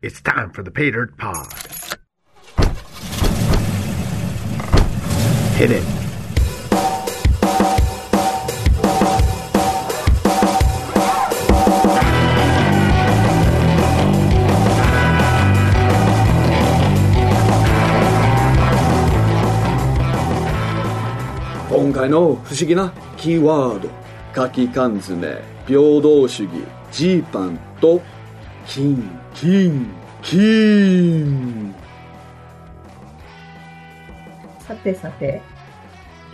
It's time for the Pay Dirt Pod. Hit it. 今回の不思議なキーワード書き缶詰平等主義ジーパンと金金金さてさて、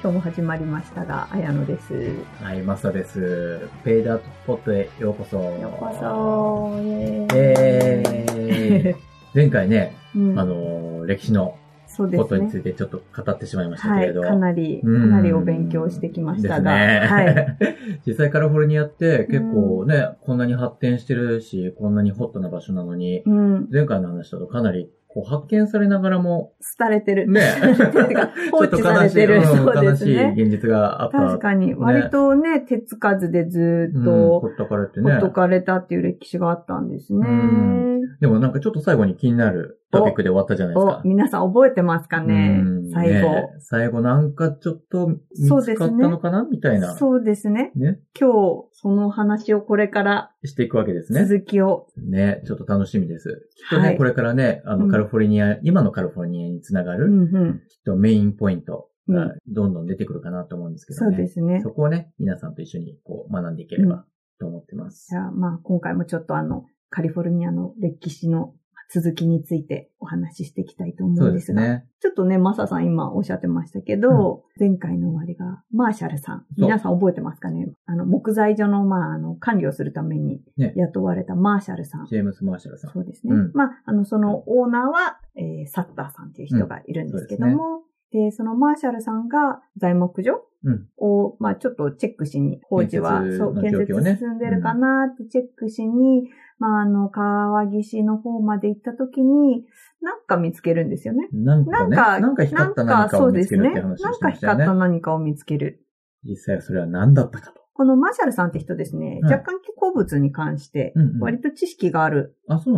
今日も始まりましたが、綾野です。はい、マサです。ペイダートポットへようこそ。ようこそイェーイえー、前回ね、うんあの、歴史のことにつ。いてちょっと語ってしまいましたはい、けれど。かなり、かうんなりお勉強してきましたが、ね。はい。実際カリフォルニアって結構ね、こんなに発展してるし、こんなにホットな場所なのに、うん、前回の話だとかなりこう発見されながらも、廃れてる。ね 放置されてる。ちょっとそうで悲しい、すね。現実があった。確かに、割とね、手つかずでずっうん、とほったかれてね。ほっとかれたっていう歴史があったんですね。うんでもなんかちょっと最後に気になるトピックで終わったじゃないですかお、。皆さん覚えてますかね？うん最後、ね最後なんかちょっと見つかったのかな、みたいな。そうですね。ね。今日、その話をこれからしていくわけですね。続きをね。ちょっと楽しみです。きっとね、はいこれからね、あの、うんカリフォルニア、今のカリフォルニアにつながる、うんうん。きっとメインポイントがうんどんどん出てくるかなと思うんですけどそうね。ですねそ。こをね、皆さんと一緒にこう学んでいければと思ってます。じゃあ、まあ、今回もちょっとあの、カリフォルニアの歴史の続きについてお話ししていきたいと思そううんでが、ですすね。ちょっとね、マサさん今おっしゃってましたけど、前回の終わりが、マーシャルさん。皆さん覚えてますかね？あの、木材所の、まあ、あの、管理をするためにね雇われたマーシャルさん。ジェームス・マーシャルさん。そうですね。うんまあ、あの、そのオーナーは、えーサッターさんっていう人がいるんですけども、でそのマーシャルさんが材木所うん。を、まあちょっとチェックしに、工事は、建設そう、の建設進んでるかなってチェックしに、まああの、川岸の方まで行った時に、なんか見つけるんですよね。なんかね、なんか、なんか光った何かを見つけるって話をなんか。光った何かを見つける。実際それは何だったかと。このマーシャルさんって人ですね、はい若干鉱物に関して、うんうん割と知識がある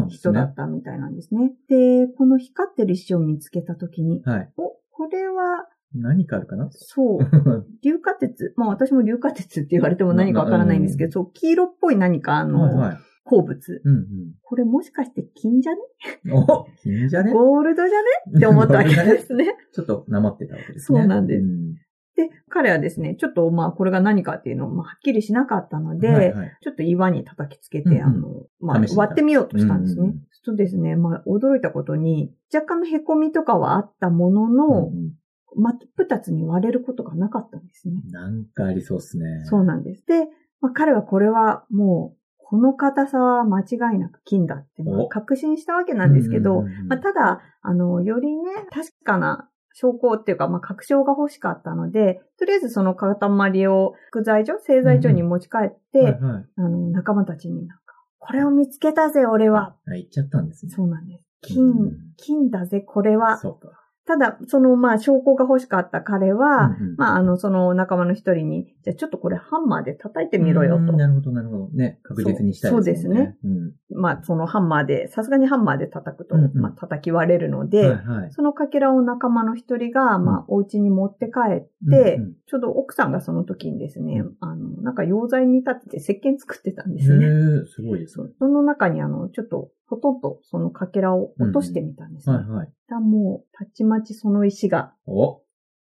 人だっ。たみたいなんですね。で、この光ってる石を見つけた時に、はい。お、これは、何かあるかな？そう、硫化鉄。まあ私も硫化鉄って言われても何かわからないんですけど、そう、黄色っぽい何かあの、はいはい。鉱物。うんこれもしかして金じゃね？うん。お、金じゃね？ゴールドじゃね？って思ったわけですね。ちょっとなまってたわけですね。そうなんですんで、彼はですね、ちょっとまあこれが何かっていうのをまあはっきりしなかったので、はいはいちょっと岩に叩きつけて、うんうんあの、まあ割ってみようとしたんですね。うんうんそうですね、まあ驚いたことに、若干の凹みとかはあったものの、うん真っ二つに割れることがなかったんですね。なんかありそうっすね。そうなんです。で、まあ、彼はこれはもう、この硬さは間違いなく金だって、確信したわけなんですけど、まあ、ただ、あの、よりね、確かな証拠っていうか、まあ、確証が欲しかったので、とりあえずその塊を副材所、製材所に持ち帰って。あの、仲間たちにこれを見つけたぜ、俺は。あ、言っちゃったんですね。そうなんです。金、うん金だぜ、これは。そうか。ただ、その、まあ、証拠が欲しかった彼は、うんうんまあ、あの、その仲間の一人に、じゃあちょっとこれハンマーで叩いてみろよとうん。なるほど、なるほど。ね、確実にしたいそうですね。うん。まあ、そのハンマーで、さすがにハンマーで叩くと、うんうんまあ、叩き割れるので、はいはい。そのかけらを仲間の一人が、まあ、お家に持って帰って、うんうんちょうど奥さんがその時にですね、うんあの、なんか溶剤に立てて石鹸作ってたんでへすね。ーすごいですね。その中にあの、ちょっと、ほとんどそのかけらを落としてみたんですね。はいはい。だもう、たちまちその石が、お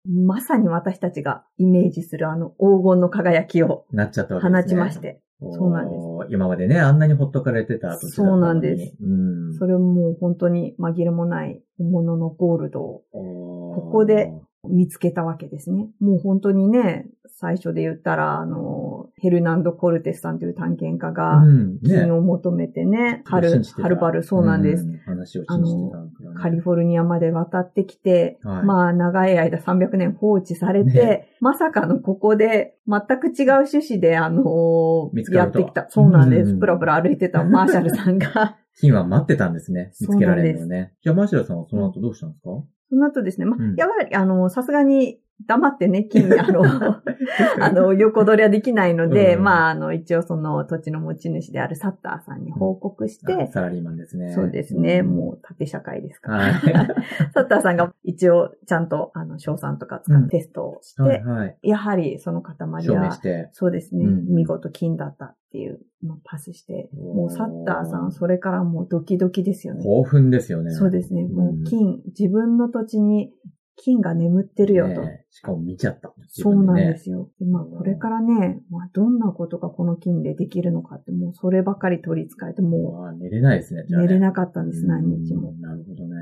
まさに私たちがイメージするあの黄金の輝きをなっちゃったわけですね。放ちまして、そうなんですす。今までね、あんなにほっとかれてた土地だったのにそうなんです。うん。それもう本当に紛れもない本物のゴールドをこここで、見つけたわけですね。もう本当にね、最初で言ったら、あの、ヘルナンド・コルテスさんという探検家がうん、金を求めてね、はる、はるばるそうなんです。ん話を信じてたんからね。カリフォルニアまで渡ってきて、はい。まあ長い間300年放置されて、ね。まさかのここで全く違う趣旨であのやってきた。そうなんです。うん。プラプラ歩いてたマーシャルさんが、金は待ってたんですね。見つけられるのね。じゃあ、マシラさんはその後どうしたんですか？その後ですね、まあ、うん。やはりあの、さすがに黙ってね、金、あの、あの、横取りはできないので、うんまあ、あの、一応その土地の持ち主であるサッターさんに報告して、あサラリーマンですね。そうですね、んもう縦社会ですから。はい。サッターさんが一応ちゃんと、あの、賞賛とか使ってテストをして、はいはい。やはりその塊は。そうですね、うん見事金だったっていうのをパスして、もうサッターさん、それからもうドキドキですよね。興奮ですよね。そうですね。もうんう金、自分の土地に金が眠ってるよと。ねしかも見ちゃった。そうなんでよ。すよ。でまあ、これからね、まあ、どんなことがこの金でできるのかって、もうそればかり取り憑かれて、もああ寝れないですね、ね。寝れなかったんです、何日もう。んなるほどね。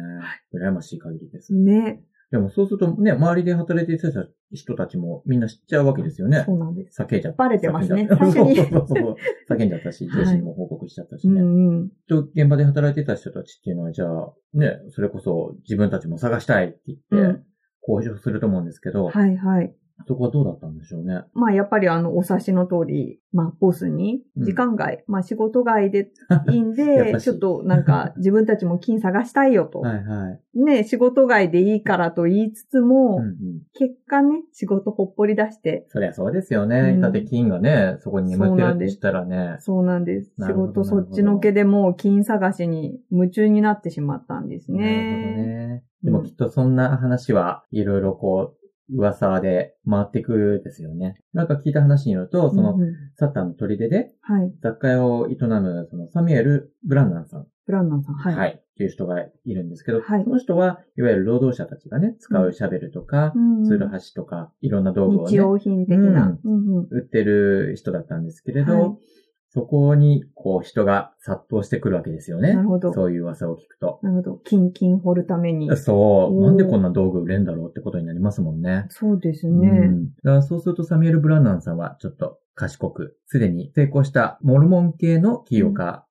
羨ましい限りです。ね。でもそうするとね、周りで働いていた人たちもみんな知っちゃうわけですよね。そうなんです。叫んじゃった。バレてますねそうそうそう叫んじゃったし、上司にも報告しちゃったしうね。んうん。と現場で働いてた人たちっていうのは、じゃあ、ね、それこそ自分たちも探したいって言ってうん、交渉すると思うんですけど、はいはい。そこはどうだったんでしょうね。まあ、やっぱりあの、お察しの通り、まあ、ボスに、うん時間外、まあ、仕事外でい いんで、ちょっとなんか、自分たちも金探したいよと。はいはい。ね、仕事外でいいからと言いつつも、うんうん。結果ね、仕事ほっぽり出して、そりゃそうですよね。うんだって金がね、そこに眠ってるってしたらね。そうなんです。仕事そっちのけでもう金探しに夢中になってしまったんですなるほどね。ね。でもきっとそんな話はいろいろこう、噂で回ってくるですよね。なんか聞いた話によると、その、うんうんサッターの砦ではい。雑貨屋を営む、そのサミュエル・ブランナンさん。ブランナンさん。はい。はい。っていう人がいるんですけど、はいその人は、いわゆる労働者たちがね、使うシャベルとか、ツール箸とか、いろんな道具をね、日用品的な。うんうん売ってる人だったんですけれど、はいそこに、こう、人が殺到してくるわけですよね。なるほどそういう噂を聞くと。なるほど。金、金掘るために。そう。なんでこんな道具売れんだろうってことになりますもんね。そうですうね。ん。だからそうするとサミュエル・ブランナンさんはちょっと賢く、すでに成功したモルモン系の起業家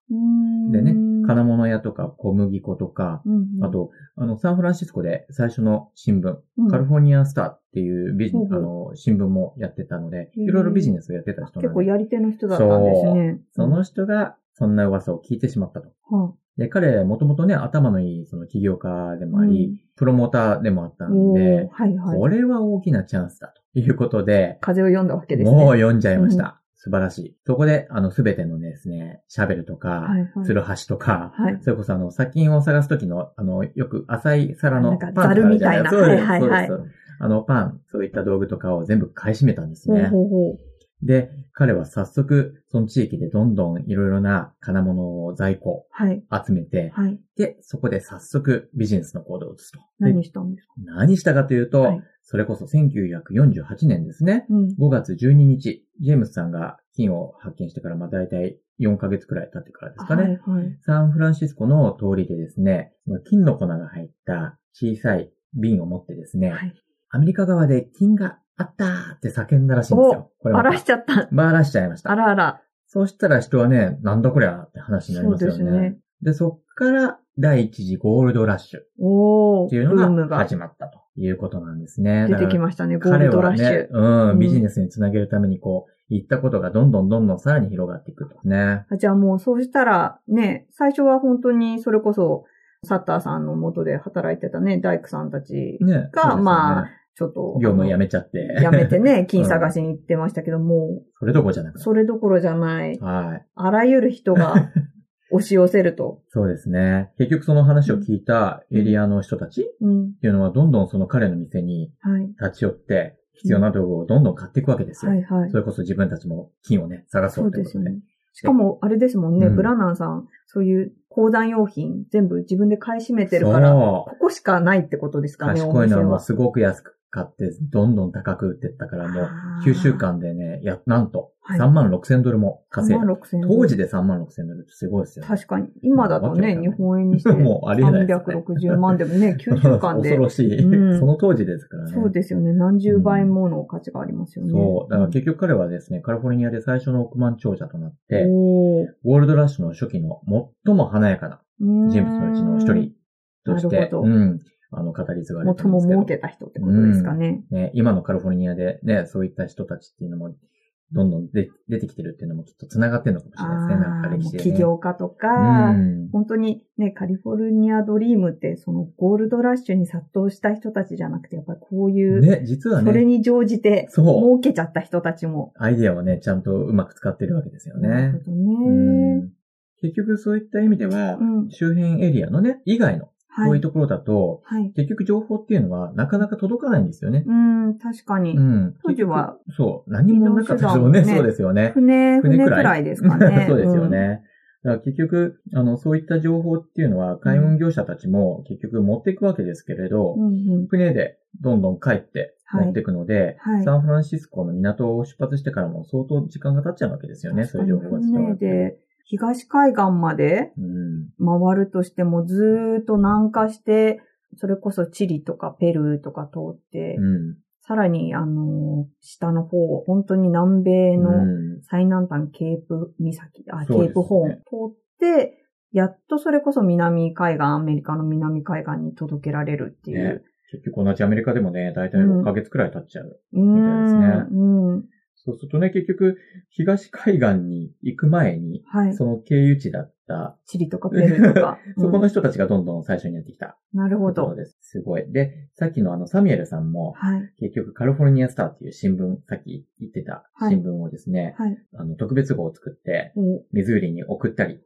でね、金物屋とか小麦粉とか、うんうんあ、と、あの、サンフランシスコで最初の新聞、うんカリフォルニアスターっていうビジネス、あの、新聞もやってたので、いろいろビジネスをやってた人なんで結構やり手の人だったんですね。その人がそんな噂を聞いてしまったと。はで、彼、もともとね、頭のいいその起業家でもあり、うんプロモーターでもあったあ、んで、はいはい。これは大きなチャンスだということで、風を読んだわけですね。もう読んじゃいました。素晴らしい。そこで、あの、すべてのですね、シャベルとか、はいはいツルハシとか、はい。それこそあの、砂金を探すときの、あの、よく浅い皿のパン。ザルみたいなそうですはいはいはいそうですあの、パン、そういった道具とかを全部買い占めたんですほうね。ほうほう。で、彼は早速、その地域でどんどんいろいろな金物を在庫はい。集めて、はい。で、そこで早速ビジネスの行動を移すと。で何したんですか？何したかというと、はいそれこそ1948年ですね。うん。5月12日、ジェームスさんが金を発見してから、まあ大体4ヶ月くらい経ってからですかね。はいはい。サンフランシスコの通りでですね、金の粉が入った小さい瓶を持ってですね、はい。アメリカ側で金があったーって叫んだらしいんですよ。これしちゃった。ばらしちゃいました。あらあら。そうしたら人はね、なんだこりゃって話になりますよね。そうですねで、そっから第一次ゴールドラッシュっ。ていうのが始まったということなんですね。出てきしましたね、ゴールドラッシュ。ね、うんうん、ビジネスにつなげるためにこう、言ったことがどんどんどんどんさらに広がっていくとね。あじゃあもうそうしたら、ね、最初は本当にそれこそ、サッターさんの元で働いてたね、大工さんたちね。が、まあ、ちょっと、業務辞めめちゃって。やめてね、金探しに行ってましたけども、それどころじゃなくて。それどころじゃない、はい。あらゆる人が 押し寄せると。そうですね。結局その話を聞いたエリアの人たちっうん。ていうのはどんどんその彼の店にはい。立ち寄って、必要な道具をどんどん買っていくわけですよ。はいはいそ。れこそ自分たちも金をね、探そそううってことで。ですね。しかも、あれですもんね、うんブラナンさん、そういう鉱山用品全部自分で買い占めてるから、こ。こしかないってことですかね、賢いのはもうは。すごく安く買って、どんどん高く売ってったからもう、あー9週間でね、や、なんと、はい3万6千ドルも稼いだ。3万6千当時で3万6千ドルってすごいですよね。確かに。今だとね、日本円にして もうありえないですね360万でもね、9週間で恐。ろしい、うんその当時ですからね。そうですよね。何十倍もの価値がありますよね。そう。だから結局彼はですね、カリフォルニアで最初の億万長者となって、おーゴールドラッシュの初期の最も華やかな人物のうちの一人として、うん、あの、語り継がれてるんですけど最も儲けた人ってことですかね。ね、今のカリフォルニアでね、そういった人たちっていうのも、どんどんで出てきてるっていうのもきっと繋がってるのかもしれないですね。なんか歴史で、ね。起業家とか、うん、本当にね、カリフォルニアドリームってそのゴールドラッシュに殺到した人たちじゃなくて、やっぱりこういう、ね、実はね。それに乗じて、そう。儲けちゃった人たちも。アイディアをね、ちゃんとうまく使ってるわけですよね。なるほどね。結局そういった意味では、うん、周辺エリアのね、以外のこういうところだと、はい、結局情報っていうのはなかなか届かないんですよね。うん、確かに。うん。当時は。そう、何もなかったですよね。そうですよね。船、船くらいですかね。そうですよね。だから結局、あの、そういった情報っていうのは、海運業者たちも結局持っていくわけですけれど、うんうん、船でどんどん帰って持っていくので、はいはい、サンフランシスコの港を出発してからも相当時間が経っちゃうわけですよね、そういう情報が伝わって。東海岸まで回るとしてもずーっと南下して、それこそチリとかペルーとか通って、うん、さらに、あの、下の方、本当に南米の最南端ケープ岬、あ、ケープホーン通って、やっとそれこそ南海岸、アメリカの南海岸に届けられるっていう。ね、結局同じアメリカでもね、だいたい6ヶ月くらい経っちゃうみたいですね。うん、うんそうするとね、結局、東海岸に行く前に、はい、その経由地だった、チリとかペルーとか。そこの人たちがどんどん最初にやってきた。なるほど。です。すごい。で、さっきのあの、サミュエルさんも、はい、結局、カリフォルニアスターっていう新聞、さっき言ってた新聞をですね、はい、あの、特別号を作って、ミズーリに送ったり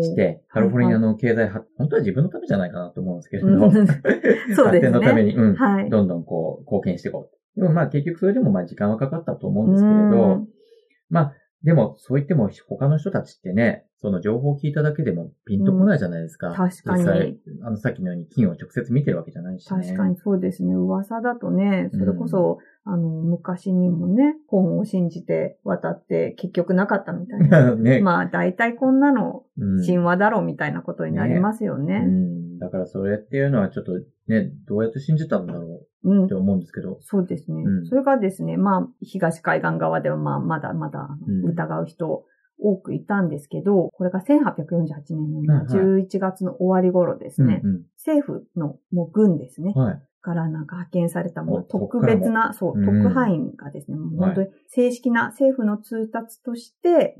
して、カリフォルニアの経済発、本当は自分のためじゃないかなと思うんですけれど、うん、そうですね。発展のために、うん、はい、どんどんこう、貢献していこう。でもまあ結局それでもまあ時間はかかったと思うんですけれど、まあ、でも、そう言っても他の人たちってね、その情報を聞いただけでもピンとこないじゃないですか。うん、確かに。実際、あの、さっきのように金を直接見てるわけじゃないし、ね、確かにそうですね。噂だとね、それこそ、うん、あの、昔にもね、本を信じて渡って結局なかったみたいな。ね、まあ、大体こんなの神話だろうみたいなことになりますよね。ねうんだからそれっていうのはちょっとね、どうやって信じたんだろうって思うんですけど。うん、そうですね、うん、それがですね、まあ、東海岸側ではまあ、まだまだ疑う人、多くいたんですけど、これが1848年の11月の終わり頃ですね、政府のもう軍ですね、はい、からなんか派遣されたもう特別な、そう、特派員がですね、もう本当に正式な政府の通達として、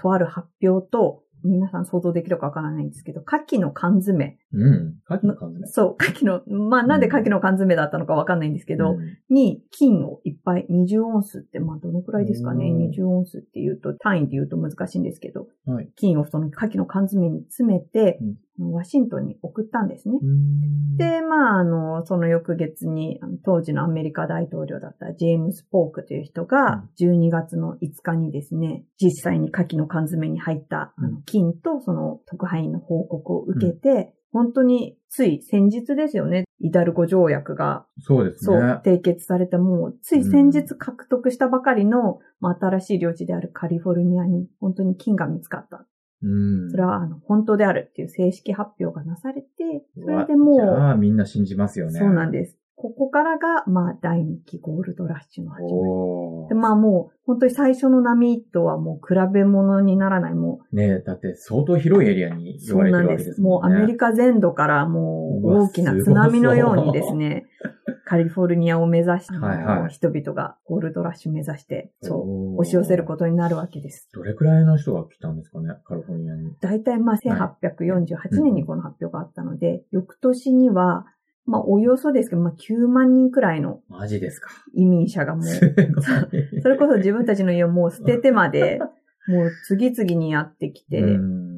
とある発表と、皆さん想像できるかわからないんですけど、牡蠣の缶詰。うん。牡蠣の缶詰。そう、牡蠣の、まあなんで牡蠣の缶詰だったのかわかんないんですけど、うん、に金をいっぱい、20オンスって、まあどのくらいですかね、20オンスって言うと、単位で言うと難しいんですけど、はい、金をその牡蠣の缶詰に詰めて、ワシントンに送ったんですね。で、まあ、あの、その翌月に、当時のアメリカ大統領だったジェームス・ポークという人が、12月の5日にですね、実際に牡蠣の缶詰に入った、あの金とその特派員の報告を受けて、本当につい先日ですよね。イダルゴ条約が。そうですね。そう、締結されてもう、つい先日獲得したばかりの、まあ、新しい領地であるカリフォルニアに、本当に金が見つかった。うん、それはあの本当であるっていう正式発表がなされて、それでもう。ああ、みんな信じますよね。そうなんです。ここからが、まあ、第2期ゴールドラッシュの始まり。で、まあもう、本当に最初の波とはもう比べ物にならない、もう。ねだって相当広いエリアに言われてるわけですね。そうなんです。もうアメリカ全土からもう大きな津波のようにですね、カリフォルニアを目指して、はいはい、人々がゴールドラッシュ目指して、そう、押し寄せることになるわけです。どれくらいの人が来たんですかね、カリフォルニアに？大体まあ1848年にこの発表があったので、はいうん、翌年にはまあ、およそですけど、まあ、9万人くらいの。マジですか。移民者がもう。それこそ自分たちの家をもう捨ててまで、もう次々にやってきて、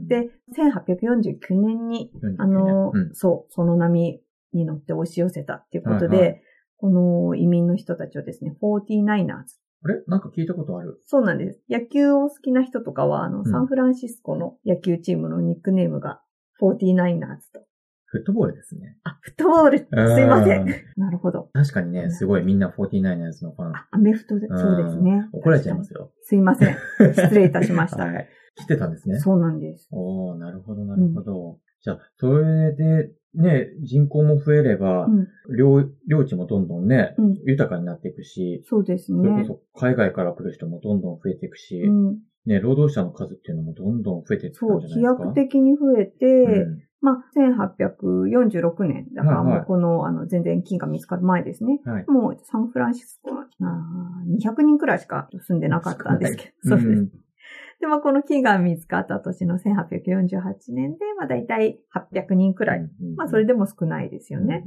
で、1849年に、あの、うん、そう、その波に乗って押し寄せたっていうことで、はいはい、この移民の人たちをですね、49ers。あれ？なんか聞いたことあるそうなんです。野球を好きな人とかは、あの、サンフランシスコの野球チームのニックネームが 49ers とフットボールですね。あ、フットボール。すいません。なるほど。確かにね、すごいみんな 49ers のファン。あ、アメフトで、そうですね。怒られちゃいますよ。すいません。失礼いたしました。はい。来てたんですね。そうなんです。おー、なるほど、なるほど。うん、じゃあ、それで、ね、人口も増えれば、うん、領、領地もどんどんね、うん、豊かになっていくし、そうですね。それこそ海外から来る人もどんどん増えていくし、うん、ね、労働者の数っていうのもどんどん増えていくんじゃないですか？そう、飛躍的に増えて、まあ、1846年。だからもうこの、あの、全然金が見つかる前ですね。はい、もうサンフランシスコは、200人くらいしか住んでなかったんですけど。そうです。で、まあ、この金が見つかった年の1848年で、まあ、大体800人くらい。まあ、それでも少ないですよね。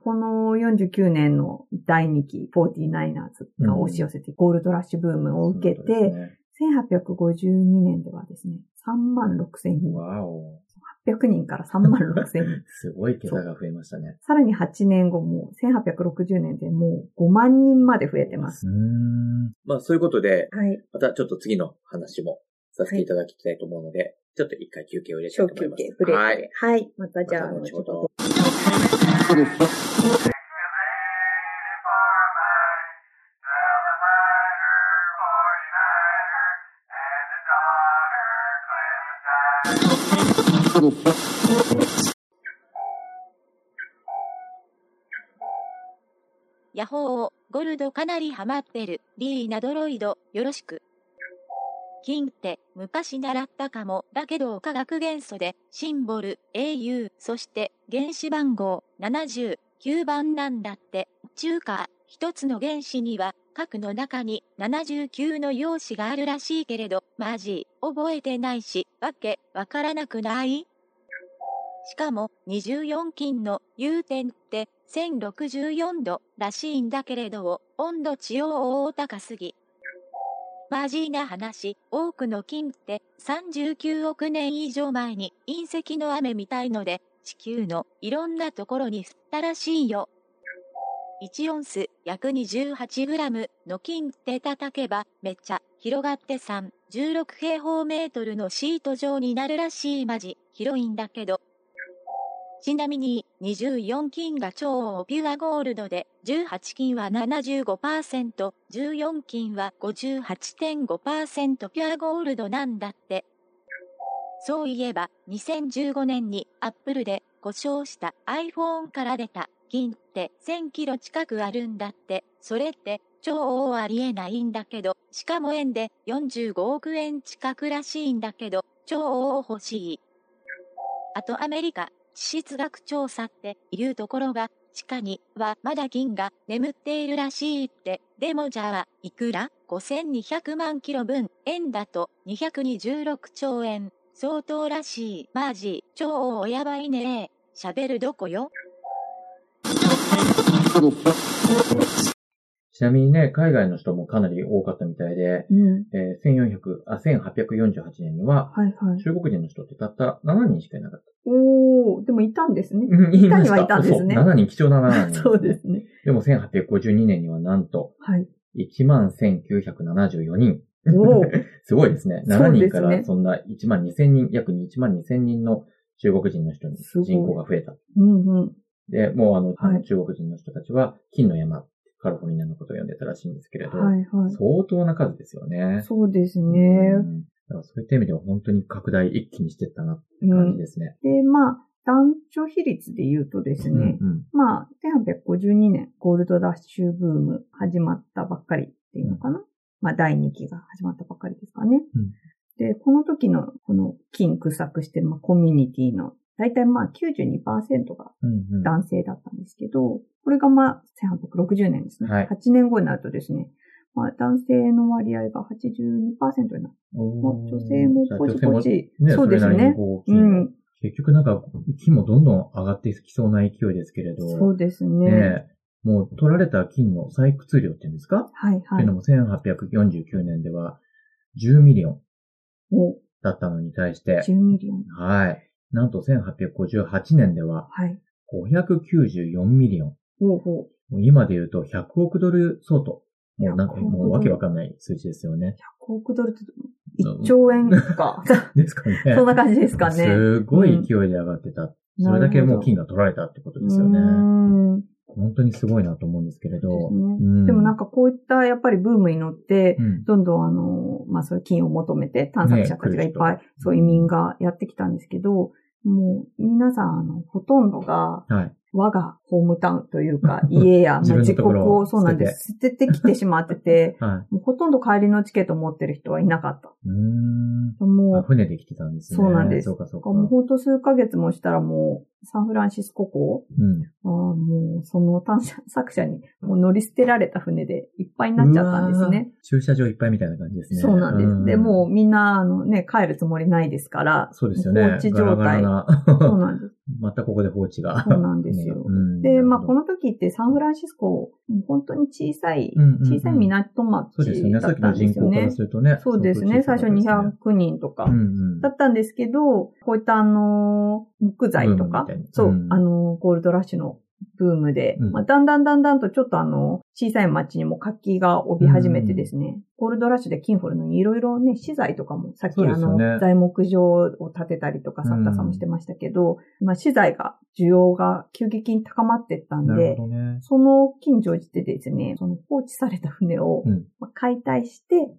この49年の第2期 49ers が押し寄せてゴールドラッシュブームを受けて、1852年ではですね、3万6千人。わお。800人から3万6千人。すごい桁が増えましたね。さらに8年後も、1860年でもう5万人まで増えてます。うん。まあそういうことで、はい。またちょっと次の話もさせていただきたいと思うので、はい、ちょっと一回休憩を入れたいと思います。休憩、ブレイクはい。はい。またじゃあ、ま、後ほど。ヤホー、ゴルドかなりハマってる。リーナドロイド、よろしく。金って昔習ったかも。だけど化学元素でシンボル AU そして原子番号79番なんだって。中華一つの原子には核の中に79の陽子があるらしいけれど、マジ覚えてないし、わけわからなくない？しかも24金の融点って1064度らしいんだけれど、温度地を大高すぎ。マジな話、多くの金って39億年以上前に隕石の雨みたいので地球のいろんなところに降ったらしいよ。1オンス約 28g の金って叩けばめっちゃ広がって3、16平方メートルのシート状になるらしいマジ広いんだけどちなみに、24金が超ピュアゴールドで、18金は75%、14金は58.5%ピュアゴールドなんだって。そういえば、2015年にアップルで故障した iPhone から出た金って1000キロ近くあるんだって、それって超ありえないんだけど、しかも円で45億円近くらしいんだけど、超欲しい。あとアメリカ、地質学調査っていうところが、地下にはまだ金が眠っているらしいって、でもじゃあ、いくら ?5200 万キロ分、円だと226兆円。相当らしい。マジ、超おやばいね喋るどこよ？ちなみにね、海外の人もかなり多かったみたいで、うん、えー、1400あ、1848年には、はいはい、中国人の人ってたった7人しかいなかった。おー、でもいたんですね。いたにはいたんですね。そう、7人、貴重な7人。そうですね。でも1852年にはなんと、はい。11,974人。お すごいですね。7人からそんな1万2000人、約1万2000人の中国人の人に人口が増えた。うんうん。で、もうあの、はい、中国人の人たちは金の山カリフォルニアのことを呼んでたらしいんですけれど、はいはい、相当な数ですよね。そうですね。うん、だからそういった意味では本当に拡大一気にしていったなって感じですね。うん、で、まあ、男女比率で言うとですね、うんうん、まあ、1852年、ゴールドラッシュブーム始まったばっかりっていうのかな、うん、まあ、第2期が始まったばっかりですかね。うん、で、この時の、この金掘削してる、まあ、コミュニティの大体まあ92%が男性だったんですけど、うんうん、これがまあ1860年ですね。はい、8年後になるとですね、まあ男性の割合が82%になる。まあ、女性もポチポチ。ね、そうですね。うん。結局なんか、金もどんどん上がっていきそうな勢いですけれど。そうですね。ねもう取られた金の採掘量っていうんですか？はいはい。っていうのも1849年では10 million だったのに対して。10 million。はい。なんと1858年では、594 million。ほうほう今で言うと100億ドル相当。もうなんか、もうわけわかんない数字ですよね。100億ドルって1兆円か？ですかね。そんな感じですかね。すごい勢いで上がってた。うん、それだけもう金が取られたってことですよね。本当にすごいなと思うんですけれど。でねうん、でもなんかこういったやっぱりブームに乗って、うん、どんどんあの、まあそういう金を求めて探索者たちがいっぱい、ね、そう移民がやってきたんですけど、もう皆さんあの、ほとんどが、はい、我がホームタウンというか、家や、まあ、自国を、そうなんです。捨ててきてしまってて、はい、もうほとんど帰りのチケット持ってる人はいなかった。うんもう、船で来てたんですね。そうなんです。そうかそうか。もうほんと数ヶ月もしたらもう、サンフランシスコ港、うん、あもう、その探査作者にもう乗り捨てられた船でいっぱいになっちゃったんですね。駐車場いっぱいみたいな感じですね。そうなんです。うん、で、もうみんな、あのね、帰るつもりないですから、そうですよね。放置状態。ガラガラそうなんです。またここで放置が。そうなんですよ。で、まあ、この時ってサンフランシスコ、本当に小さい、小さい港町だったんですよね。そうですね。さっきの人口からするとね。そうですね。最初200人とかだったんですけど、こういったあの、木材とか、そう、あの、ゴールドラッシュのブームで、うん、まあ、だんだんだんだんとちょっとあの、小さい町にも活気が帯び始めてですね、ゴールドラッシュでキンフォルのいろいろね、資材とかも、さっきあの、ね、材木場を建てたりとか、サッタさんもしてましたけど、うん、まあ、資材が、需要が急激に高まっていったんで、ね、その近所でですね、その放置された船を、解体して、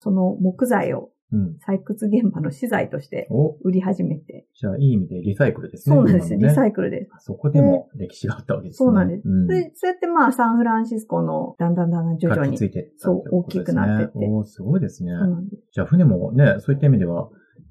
その木材をうん、採掘現場の資材として売り始めて。じゃあ、いい意味でリサイクルですね。そうなんです、ね、リサイクルです。そこでも歴史があったわけですね。そうなんです。うん、でそうやってまあ、サンフランシスコのだんだんだんだん徐々に、ついてそう、大きくなってって。おすごいですね。じゃあ、船もね、そういった意味では、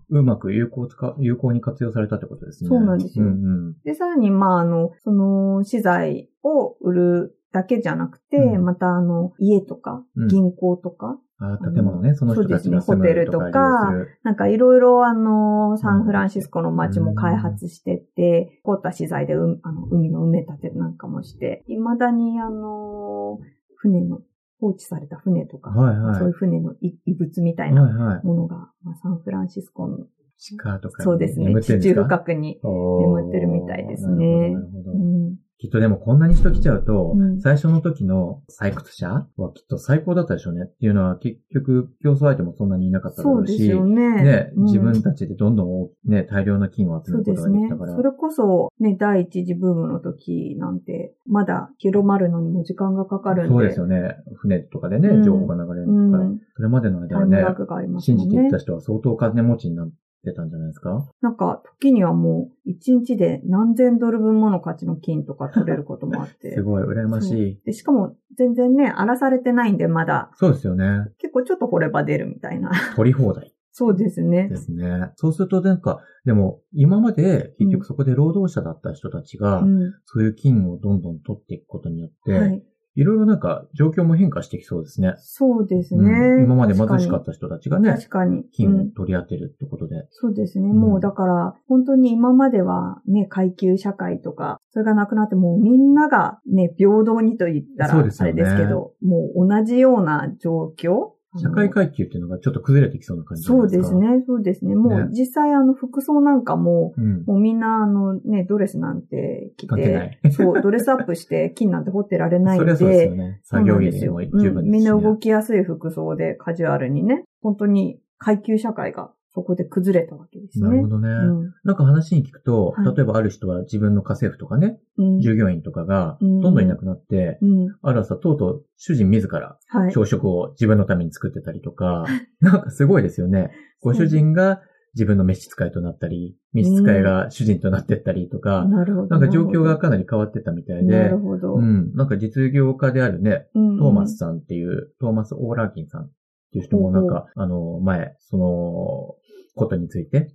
うまく有効か、有効に活用されたってことですね。そうなんですよ。うんうん、で、さらに、まあ、あの、その資材を売るだけじゃなくて、うん、またあの、家とか、銀行とか、あ建物ね、その人たちが住むホテルとか、なんかいろいろあの、サンフランシスコの街も開発してて、凍った資材で、うあの海の埋め立てなんかもして、未だにあの、船の、放置された船とか、はいはい、そういう船の遺物みたいなものが、はいはい、サンフランシスコの地下とかそうですね。地中深くに眠ってるみたいですね。なるほど。うんきっとでもこんなに人来ちゃうと、うん、最初の時の採掘者はきっと最高だったでしょうねっていうのは結局競争相手もそんなにいなかっただろうし、そうね。ね、うん、自分たちでどんどんね、大量の金を集めることができたから。そ、ね、それこそね、第一次ブームの時なんて、まだ広まるのにも時間がかかるんで。そうですよね。船とかでね、情報が流れるから、うん、それまでの間はね、ね信じていった人は相当金持ちになって、出たんじゃないですか？なんか、時にはもう、1日で何千ドル分もの価値の金とか取れることもあって。すごい、羨ましい。で、しかも、全然ね、荒らされてないんで、まだ。そうですよね。結構ちょっと掘れば出るみたいな。取り放題。そうですね。ですね。そうするとなんか、でも、今まで結局そこで労働者だった人たちが、うん、そういう金をどんどん取っていくことによって、はい、いろいろなんか状況も変化してきそうですね。そうですね。うん、今まで貧しかった人たちがね、確かに。金を取り合ってるってことで。うん、そうですね。もうだから、本当に今まではね、階級社会とか、それがなくなってもうみんながね、平等にと言ったらあれですけど、ね、もう同じような状況社会階級っていうのがちょっと崩れてきそうな感じそうですね、そうですね。もう実際あの服装なんかも、うん、もうみんなあのね、ドレスなんて着て、そう、ドレスアップして 金なんて掘ってられないんで、そそうですよね。作業着でも十分です、ねうん、みんな動きやすい服装でカジュアルにね、本当に階級社会がそこで崩れたわけですね。なるほどね。うん、なんか話に聞くと、はい、例えばある人は自分の家政婦とかね、うん、従業員とかがどんどんいなくなって、うん、ある朝とうとう主人自ら朝食を自分のために作ってたりとか、はい、なんかすごいですよね。ご主人が自分の召使いとなったり、召使いが主人となってったりとか、なるほど。なんか状況がかなり変わってたみたいで、なるほど。うん。なんか実業家であるね、トーマスさんっていう、トーマス・オーラーキンさんっていう人もなんか、あの、前、その、ことについて、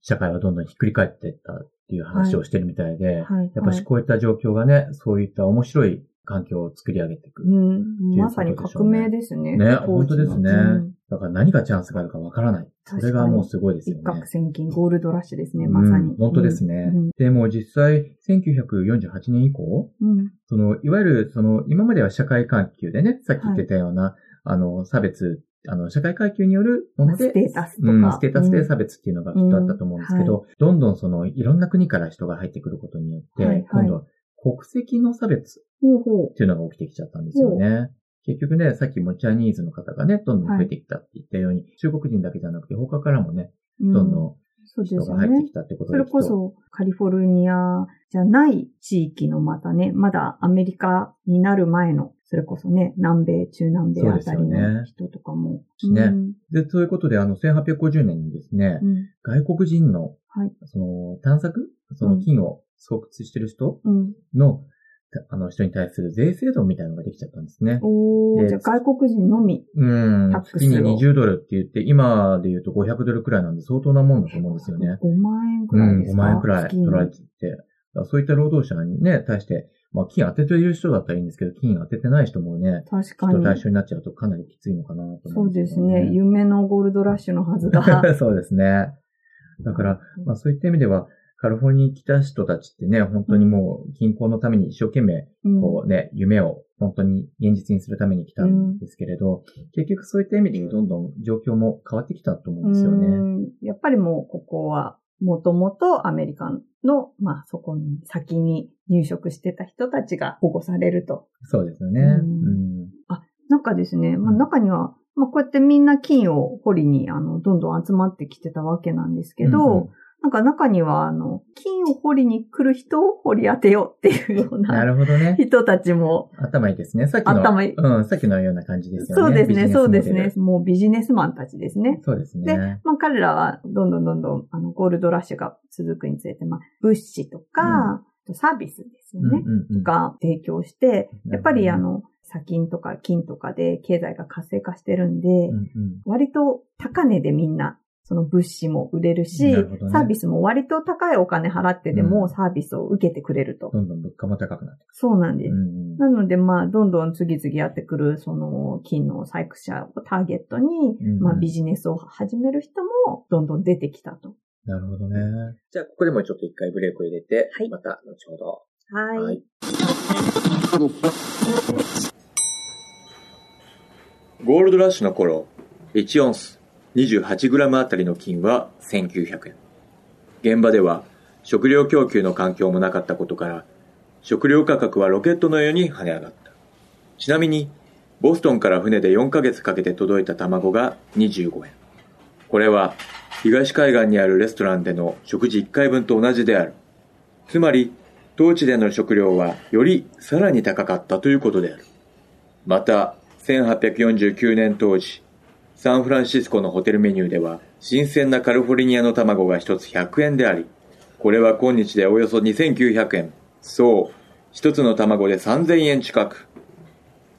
社会はどんどんひっくり返っていったっていう話をしてるみたいで、やっぱしこういった状況がね、そういった面白い環境を作り上げていく、ね、うん。まさに革命ですね。ね、本当ですね。だから何がチャンスがあるかわからない。それがもうすごいですよね。一攫千金、ゴールドラッシュですね、まさに。うん、本当ですね。うん、でも実際、1948年以降、うん、その、いわゆる、その、今までは社会環境でね、さっき言ってたような、はい、あの、差別あの、社会階級によるもので、ステータスとか、うん、ステータスで差別っていうのがきっとあったと思うんですけど、うんはい、どんどんその、いろんな国から人が入ってくることによって、はいはい、今度は国籍の差別っていうのが起きてきちゃったんですよね。結局ね、さっきもチャニーズの方がね、どんどん増えてきたって言ったように、はい、中国人だけじゃなくて他からもね、どんどん人が入ってきたってことで、ね、それこそカリフォルニアじゃない地域のまたね、まだアメリカになる前の、それこそね、南米、中南米あたりの人とかも。ね。うん、で、そういうことで、あの、1850年にですね、うん、外国人の、はい、その、探索その金を巣窟してる人の、うんあの人に対する税制度みたいなのができちゃったんですね。おじゃあ外国人のみ。うん。月に20ドルって言って、今で言うと500ドルくらいなんで相当なもんだと思うんですよね。5万円くらいですか、うん、5万円くらい取られてて。そういった労働者にね、対して、まあ、金当てている人だったらいいんですけど、金当ててない人もね、確かに。対象になっちゃうとかなりきついのかなと思う、ね、そうですね。夢のゴールドラッシュのはずが。そうですね。だから、まあそういった意味では、カリフォルニアに来た人たちってね、本当にもう近郊のために一生懸命、こうね、うん、夢を本当に現実にするために来たんですけれど、うん、結局そういった意味でどんどん状況も変わってきたと思うんですよね。やっぱりもうここは、もともとアメリカの、まあそこに先に入植してた人たちが保護されると。そうですよね。うん、あ、なんかですね、まあ中には、まあこうやってみんな金を掘りに、あの、どんどん集まってきてたわけなんですけど、うんうんなんか中には、あの、金を掘りに来る人を掘り当てようっていうような。なるほどね。人たちも。頭いいですね。さっきの。頭いい。うん、さっきのような感じですよね。そうですね、そうですね。もうビジネスマンたちですね。そうですね。で、まあ彼らは、どんどんどんどん、あの、ゴールドラッシュが続くにつれて、まあ、物資とか、うん、サービスですよね。うんうんうん、が提供して、やっぱりあの、砂金とか金とかで経済が活性化してるんで、うんうん、割と高値でみんなその物資も売れるし、ね、サービスも割と高いお金払ってでもサービスを受けてくれると。どんどん物価も高くなってくる。そうなんです。うんうん、なので、まあ、どんどん次々やってくる、その、金の採掘者をターゲットに、うんうん、まあ、ビジネスを始める人も、どんどん出てきたと。なるほどね。じゃあ、ここでもちょっと一回ブレークを入れて、はい、また、後ほど。はい。はい、ゴールドラッシュの頃、1オンス 28g あたりの金は1900円。現場では食料供給の環境もなかったことから、食料価格はロケットのように跳ね上がった。ちなみに、ボストンから船で4ヶ月かけて届いた卵が25円。これは東海岸にあるレストランでの食事1回分と同じである。つまり、当地での食料はよりさらに高かったということである。また、1849年当時、サンフランシスコのホテルメニューでは、新鮮なカリフォルニアの卵が1つ100円であり、これは今日でおよそ2900円。そう、1つの卵で3000円近く。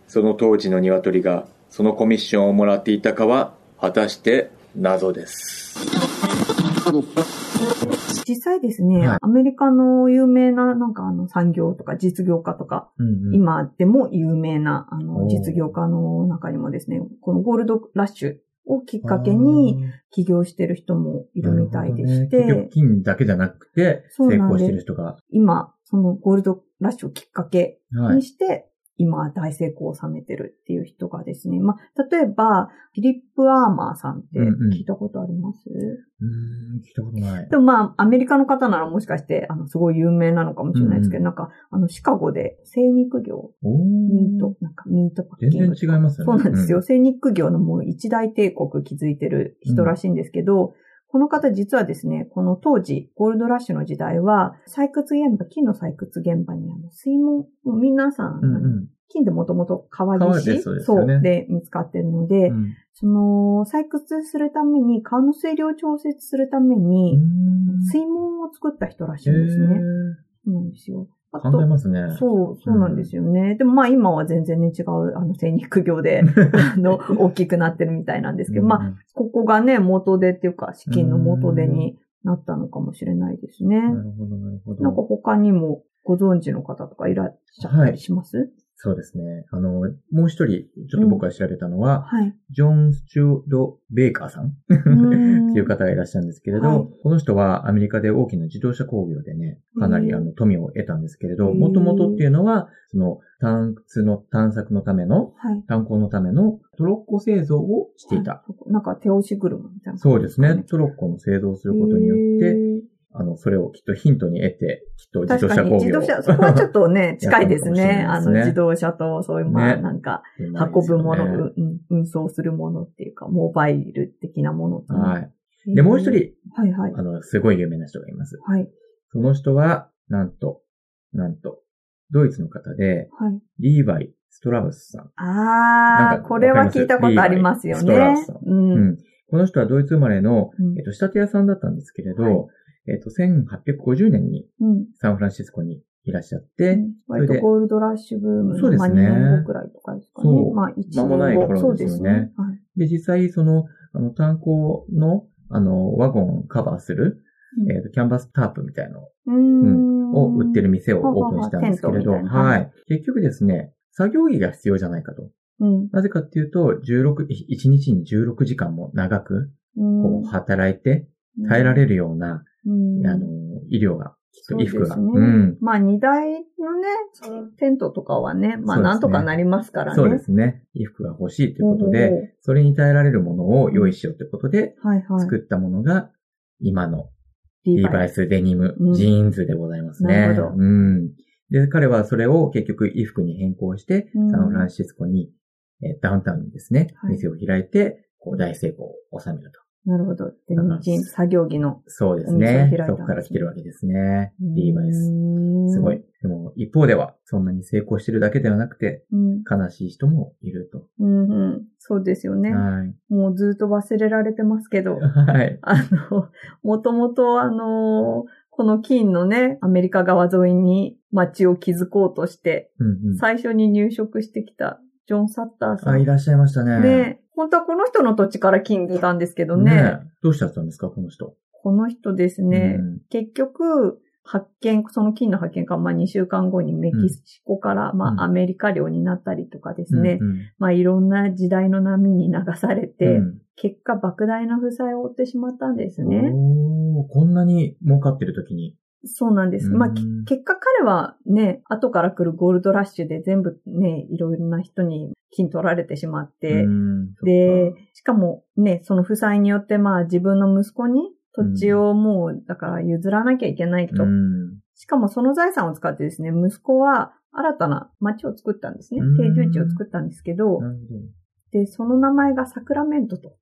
その当時の鶏が、そのコミッションをもらっていたかは、果たして謎です。実際ですね、はい、アメリカの有名ななんかあの産業とか実業家とか、うんうん、今でも有名なあの実業家の中にもですね、このゴールドラッシュをきっかけに起業してる人もいるみたいでして。ね、金だけじゃなくて、成功してる人が。今、そのゴールドラッシュをきっかけにして、今大成功を収めてるっていう人がですね。まあ、例えば、フィリップ・アーマーさんって聞いたことあります、うん、うん、聞いたことない。でもまあ、アメリカの方ならもしかして、あの、すごい有名なのかもしれないですけど、うん、なんか、あの、シカゴで精肉業、ミート、なんかミートパッキング。全然違いますよね。そうなんですよ。うん、精肉業のもう一大帝国築いてる人らしいんですけど、この方実はですね、この当時、ゴールドラッシュの時代は、採掘現場、金の採掘現場にあの、水門、皆さん、うんうん、金でもともと川岸そうね、そうで見つかってるので、うん、その、採掘するために、川の水量を調節するために、水門を作った人らしいんですね。そうなんですよ。あ考えますね。そう、そうなんですよね。うん、でもまあ今は全然ね、違う、あの、精肉業で、あの、大きくなってるみたいなんですけど、うん、まあ、ここがね、元手っていうか、資金の元手になったのかもしれないですね。なるほど、なるほど。なんか他にもご存知の方とかいらっしゃったりします、はいそうですね。あの、もう一人、ちょっと僕が調べたのは、うん。はい、ジョン・スチュード・ベーカーさんっていう方がいらっしゃるんですけれど、はい、この人はアメリカで大きな自動車工業でね、かなりあの富を得たんですけれど、もともとっていうのは、その探掘の探索のための、はい、炭鉱のためのトロッコ製造をしていた。なんか手押し車みたいな、そうですね。トロッコの製造することによって、あの、それをきっとヒントに得て、きっと自動車工業自動車、そこはちょっとね、近いですね。すねあの、自動車と、そういう、まあ、なんか、運ぶもの、ね、運送するものっていうか、モバイル的なもの、はい。で、もう一人、はいはい。あの、すごい有名な人がいます。はい。その人は、なんと、なんと、ドイツの方で、はい。リーバイ・ストラウスさん。ああ、これは聞いたことありますよね。ストラウスさん。うん。この人はドイツ生まれの、えっと、仕立て屋さんだったんですけれど、えっ、と、1850年にサンフランシスコにいらっしゃって、うん、割とゴールドラッシュブームそうですね。まあ、2年後くらいとかですかね。そう。まあ、1年後。間もない頃ですよね。ねはい、で、実際、その、あの、炭鉱の、あの、ワゴンをカバーする、うん、えっ、ー、と、キャンバスタープみたいなのうん、を売ってる店をオープンしたんですけれど、ははい。結局ですね、作業着が必要じゃないかと。うん、なぜかっていうと、16、1日に16時間も長く、こう、働いて、耐えられるような、うん、あの、衣料が衣服が。ね、うん。まあ、荷台のね、テントとかはね、まあ、なんとかなりますからね。そうですね。衣服が欲しいということで、それに耐えられるものを用意しようということで、作ったものが、今のリーバイスデニム、ジーンズでございますね。なるほど。うん。で、彼はそれを結局衣服に変更して、サンフランシスコに、えダウンタウンにですね、店を開いて、こう大成功を収めると。なるほど。で、日作業着の。そうですね。そこから来てるわけですね。リーバイス。すごい。でも、一方では、そんなに成功してるだけではなくて、うん、悲しい人もいると。うんうん。そうですよね。はい。もうずっと忘れられてますけど。はい。あの、もともとあの、この金のね、アメリカ側沿いに街を築こうとして、うんうん、最初に入植してきたジョン・サッターさん。あ、いらっしゃいましたね。ね、本当はこの人の土地から金出たんですけどね。ねどうしちゃったんですか、この人？この人ですね、うん、結局、発見、その金の発見から、まあ2週間後にメキシコから、うん、まあアメリカ領になったりとかですね、うんうん、まあいろんな時代の波に流されて、うん、結果莫大な負債を負ってしまったんですね。おこんなに儲かってる時に。そうなんです。まあ、結果彼はね、後から来るゴールドラッシュで全部ね、いろいろな人に金取られてしまって、で、しかもね、その負債によってまあ自分の息子に土地をもう、だから譲らなきゃいけないと。しかもその財産を使ってですね、息子は新たな町を作ったんですね。定住地を作ったんですけど、で、その名前がサクラメントと。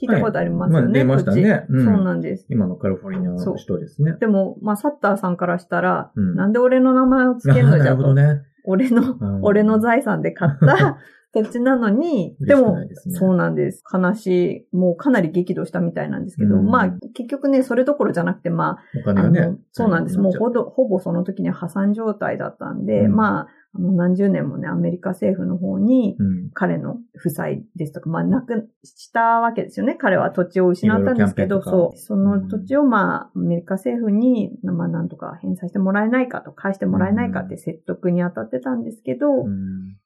聞いたことありますよね。はい、まあ、出ましたね、うん、そうなんです。今のカリフォルニアの人ですね。でも、まあ、サッターさんからしたら、うん、なんで俺の名前を付けるのじゃと。ね。俺の、俺の財産で買った 土地なのに、でも、そうなんです。悲しい。もうかなり激怒したみたいなんですけど、うん、まあ、結局ね、それどころじゃなくて、まあ、お金がね、そうなんです。もうほぼ、ほぼその時には破産状態だったんで、うん、まあ、あの何十年もね、アメリカ政府の方に、彼の負債ですとか、まあ、なくしたわけですよね。彼は土地を失ったんですけど、そう。その土地をまあ、アメリカ政府に、まあ、なんとか返済してもらえないかと、返してもらえないかって説得に当たってたんですけど、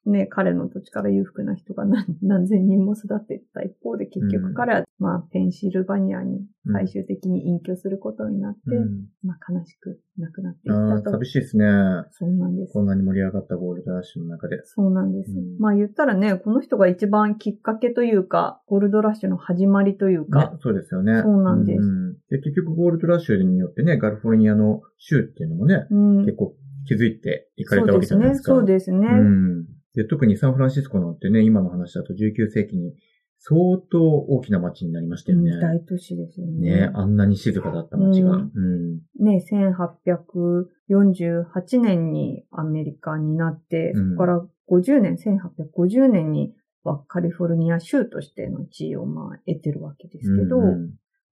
ね、彼の土地から裕福な人が何 何千人も育っていった一方で、結局彼は、まあ、ペンシルバニアに最終的に隠居することになって、まあ、悲しく亡くなっていったと。寂しいですね。そうなんです。こんなに盛り上がったゴールドラッシュの中で。そうなんです。うん、まあ言ったらね、この人が一番きっかけというか、ゴールドラッシュの始まりというか。そうですよね。そうなんです、うん、で。結局ゴールドラッシュによってね、ガルフォルニアの州っていうのもね、うん、結構気づいていかれたわけじゃないですか。そうですね。そうですね。うんで、特にサンフランシスコなんてね、今の話だと19世紀に相当大きな街になりましたよね。大都市ですよね。ねあんなに静かだった街が。うん。うん、ね1848年にアメリカになって、そこから50年、1850年にカリフォルニア州としての地位をまあ得てるわけですけど、うん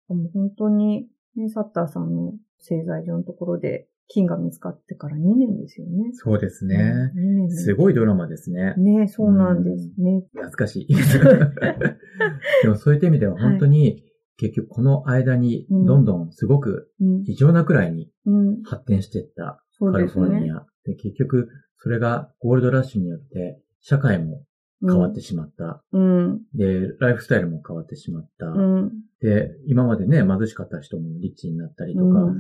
うん、もう本当に、ね、サッターさんの製材所のところで金が見つかってから2年ですよね。そうですね。すごいドラマですね。ねそうなんですね。懐かしい。でもそういった意味では本当に、結局この間にどんどんすごく異常なくらいに発展していったカリフォルニア。で結局それがゴールドラッシュによって社会も変わってしまった。うん、で、ライフスタイルも変わってしまった。うん、で、今までね、貧しかった人もリッチになったりとか、うん、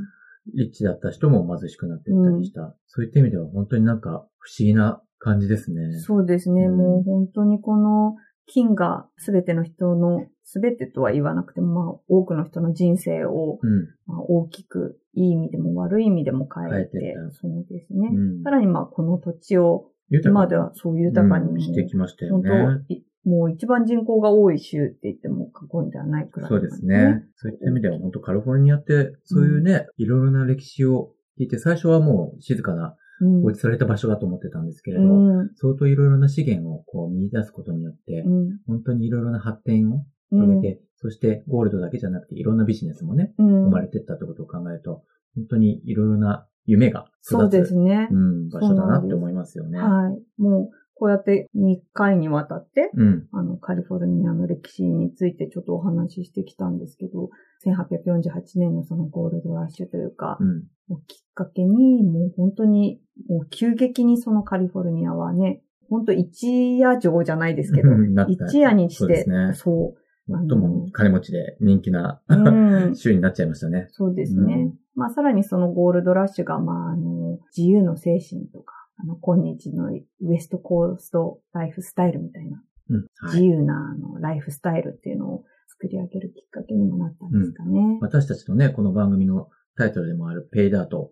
リッチだった人も貧しくなっていったりした。そういった意味では本当になんか不思議な感じですね。そうですね。もう本当にこの金が全ての人の、全てとは言わなくても、まあ、多くの人の人生を、まあ、大きく、いい意味でも悪い意味でも変えて、えてそうですね。うん、さらにまあ、この土地を、今ではそう豊かに、してきましたよね。本当もう一番人口が多い州って言っても過言ではないくらい、ね、そうですね。そういった意味では本当カリフォルニアって、そういうね、いろいろな歴史を聞いて、最初はもう静かな放置された場所だと思ってたんですけれど、うん、相当いろいろな資源をこう見出すことによって、うん、本当にいろいろな発展を広げて、うん、そしてゴールドだけじゃなくていろんなビジネスもね、うん、生まれてったってことを考えると、本当にいろいろな夢が育つそうですね。うん、場所だなって思いますよね。はい。もう、こうやって2回にわたって、うん、あの、カリフォルニアの歴史についてちょっとお話ししてきたんですけど、1848年のそのゴールドラッシュというか、うん、もうきっかけに、もう本当に、もう急激にそのカリフォルニアはね、本当一夜城じゃないですけど、一夜にして、そうですね。そう。最も金持ちで人気な、州になっちゃいましたね。そうですね。うん、まあさらにそのゴールドラッシュが、まああの、自由の精神とか、あの、今日のウエストコーストライフスタイルみたいな、うんはい、自由なあのライフスタイルっていうのを作り上げるきっかけにもなったんですかね。うん、私たちのね、この番組のタイトルでもあるペイダートっ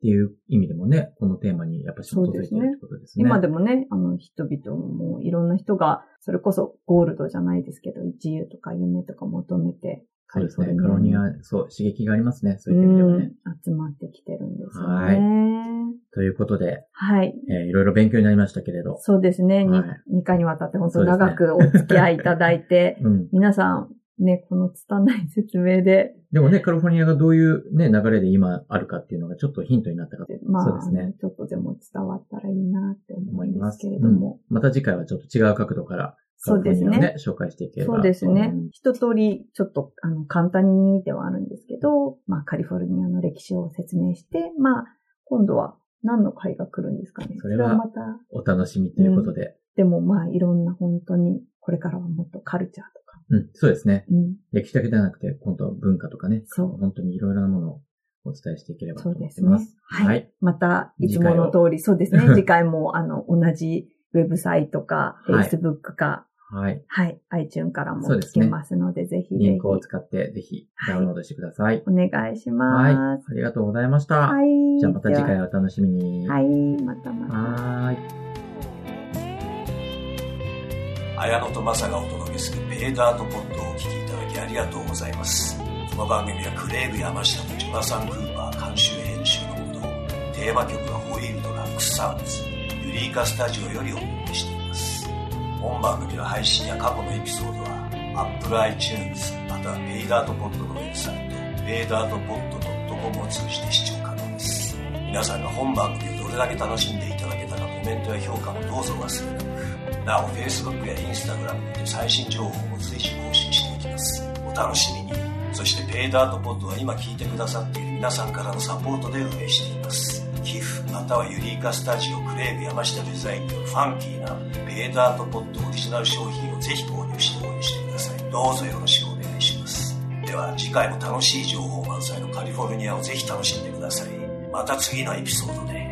ていう意味でもね、このテーマにやっぱり基づいてるってことですね。今でもね、あの人々もいろんな人が、それこそゴールドじゃないですけど、自由とか夢とか求めて、そうですね。カロニア、そう、刺激がありますね。そういう意味ではね。集まってきてるんですよね。はい。ということで、はい。えー、いろいろ勉強になりましたけれど。そうですね。はい、2, 2回にわたって本当長くお付き合いいただいて、うん、皆さん、ね、この拙い説明で。でもね、カリフォルニアがどういうね、流れで今あるかっていうのがちょっとヒントになったかと。まあ、そうですね。ちょっとでも伝わったらいいなって思いますけれども。うん、また次回はちょっと違う角度からそうですね。紹介していければ。そうですね。うん、一通り、ちょっと、あの、簡単にではあるんですけど、まあ、カリフォルニアの歴史を説明して、まあ、今度は何の回が来るんですかね。それはまた。お楽しみということで。うん、でも、まあ、いろんな本当に、これからはもっとカルチャーとうん、そうですね。うん、歴史だけではなくて、今度は文化とかね、そう。本当にいろいろなものをお伝えしていければと思います。そうですね。はい。はい、また、いつもの通り、そうですね。次回も、あの、同じウェブサイトか、Facebook か、はい。はい。iTune からも聞けますので、でね、ぜひリンクを使って、ぜひダウンロードしてください。お願いします。はい。ありがとうございました。はい。じゃあまた次回お楽しみに。はい。またまた。はい。綾野とマサがお届けするペーダートポッドをお聞きいただきありがとうございます。この番組はクレイグ山下とジョナサン・クーパー監修編集のもと、テーマ曲はホイールドラックスサウンズ、Eureka Studio よりお届けしています。本番組の配信や過去のエピソードは、Apple iTunes、またはペイダートポッドのウェブサイト、ペイダートポッド .com を通じて視聴可能です。皆さんが本番組をどれだけ楽しんでいただけたかコメントや評価もどうぞ忘れなく。なお Facebook や Instagram で最新情報も随時更新していきますお楽しみにそして Paydirt Pod は今聞いてくださっている皆さんからのサポートで運営しています寄付または Eureka Studio クレーム山下デザインによるファンキーなベーダートポットオリジナル商品をぜひ購入して応援してください。どうぞよろしくお願いします。では次回も楽しい情報満載のカリフォルニアをぜひ楽しんでください。また次のエピソードで。